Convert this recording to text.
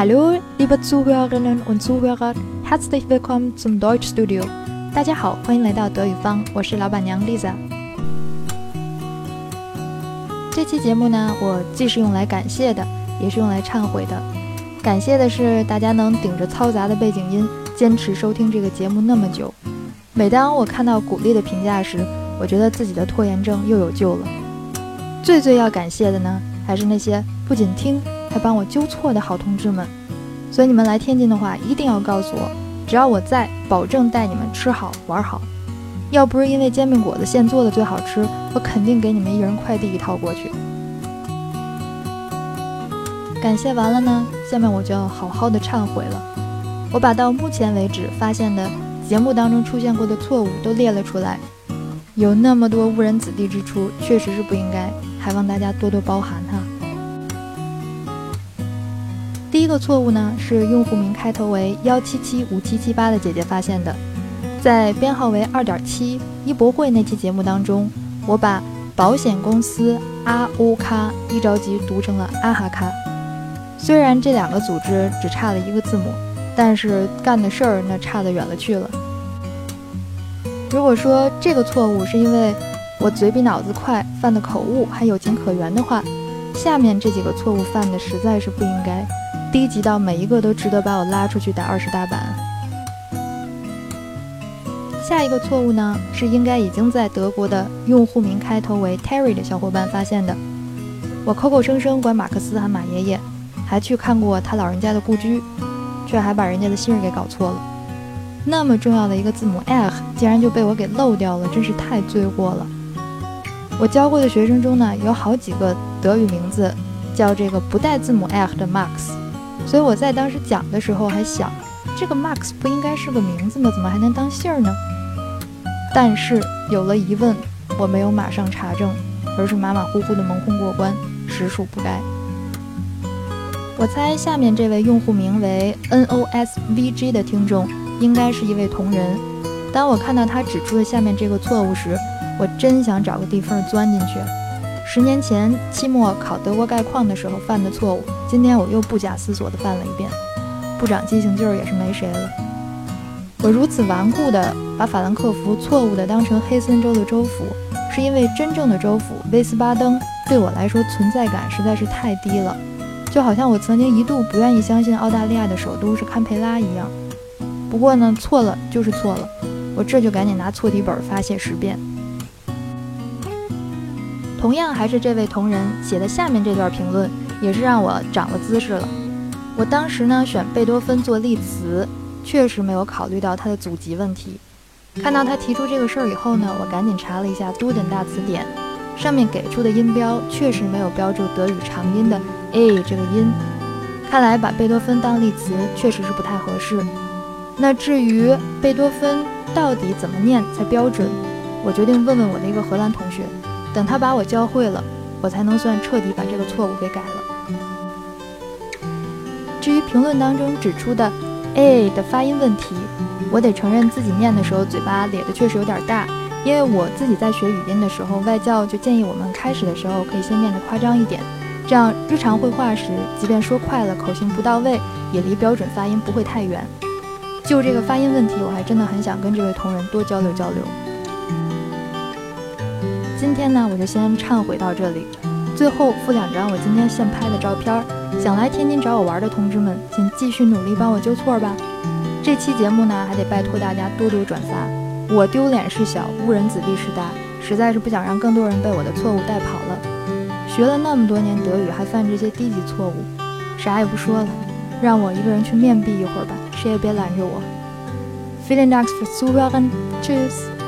Hallo, liebe Zuhörerinnen und Zuhörer, herzlich willkommen zum Deutsch Studio。大家好，欢迎来到德语坊，我是老板娘 Lisa。这期节目呢，我既是用来感谢的，也是用来忏悔的。感谢的是大家能顶着嘈杂的背景音坚持收听这个节目那么久。每当我看到鼓励的评价时，我觉得自己的拖延症又有救了。最最要感谢的呢，还是那些不仅听还帮我纠错的好同志们。所以你们来天津的话，一定要告诉我，只要我在，保证带你们吃好玩好。要不是因为煎饼果子现做的最好吃，我肯定给你们一人快递一套过去。感谢完了呢，下面我就要好好的忏悔了。我把到目前为止发现的节目当中出现过的错误都列了出来，有那么多误人子弟之处，确实是不应该，还望大家多多包涵哈。第一个错误呢，是用户名开头为幺七七五七七八的姐姐发现的。在编号为二点七一博会那期节目当中，我把保险公司阿乌卡一着急读成了阿哈卡。虽然这两个组织只差了一个字母，但是干的事儿那差得远了去了。如果说这个错误是因为我嘴比脑子快犯的口误还有情可原的话，下面这几个错误犯的实在是不应该，低级到每一个都值得把我拉出去打二十大板。下一个错误呢，是应该已经在德国的用户名开头为 Terry 的小伙伴发现的。我口口声声管马克思喊马爷爷，还去看过他老人家的故居，却还把人家的姓儿给搞错了。那么重要的一个字母 L，竟然就被我给漏掉了，真是太罪过了。我教过的学生中呢，有好几个德语名字叫这个不带字母 L 的 Max，所以我在当时讲的时候还想，这个 Max 不应该是个名字吗？怎么还能当姓儿呢？但是有了疑问，我没有马上查证，而是马马虎虎的蒙混过关，实属不该。我猜下面这位用户名为 nosvg 的听众应该是一位同仁。当我看到他指出的下面这个错误时，我真想找个地缝钻进去。十年前期末考德国概况的时候犯的错误，今天我又不假思索地犯了一遍，不长记性劲儿也是没谁了。我如此顽固地把法兰克福错误地当成黑森州的州府，是因为真正的州府威斯巴登对我来说存在感实在是太低了，就好像我曾经一度不愿意相信澳大利亚的首都是堪培拉一样。不过呢，错了就是错了，我这就赶紧拿错题本发泄十遍。同样还是这位同仁写的下面这段评论，也是让我长了姿势了。我当时呢选贝多芬做例词。确实没有考虑到他的祖籍问题。看到他提出这个事儿以后呢，我赶紧查了一下都顿大词典，上面给出的音标确实没有标注德语长音的 a 这个音。看来把贝多芬当例词确实是不太合适。那至于贝多芬到底怎么念才标准，我决定问问我的一个荷兰同学，等他把我教会了，我才能算彻底把这个错误给改了。至于评论当中指出的。a 的发音问题，我得承认自己念的时候嘴巴咧的确实有点大，因为我自己在学语音的时候，外教就建议我们开始的时候可以先念得夸张一点，这样日常会话时，即便说快了，口型不到位，也离标准发音不会太远。就这个发音问题，我还真的很想跟这位同仁多交流交流。今天呢，我就先忏悔到这里，最后附两张我今天现拍的照片。想来天津找我玩的同志们，请继续努力帮我纠错吧。这期节目呢，还得拜托大家多多转发。我丢脸是小，误人子弟是大，实在是不想让更多人被我的错误带跑了。学了那么多年德语，还犯这些低级错误，啥也不说了，让我一个人去面壁一会儿吧，谁也别拦着我。Vielen Dank fürs Zuhören. Tschüss.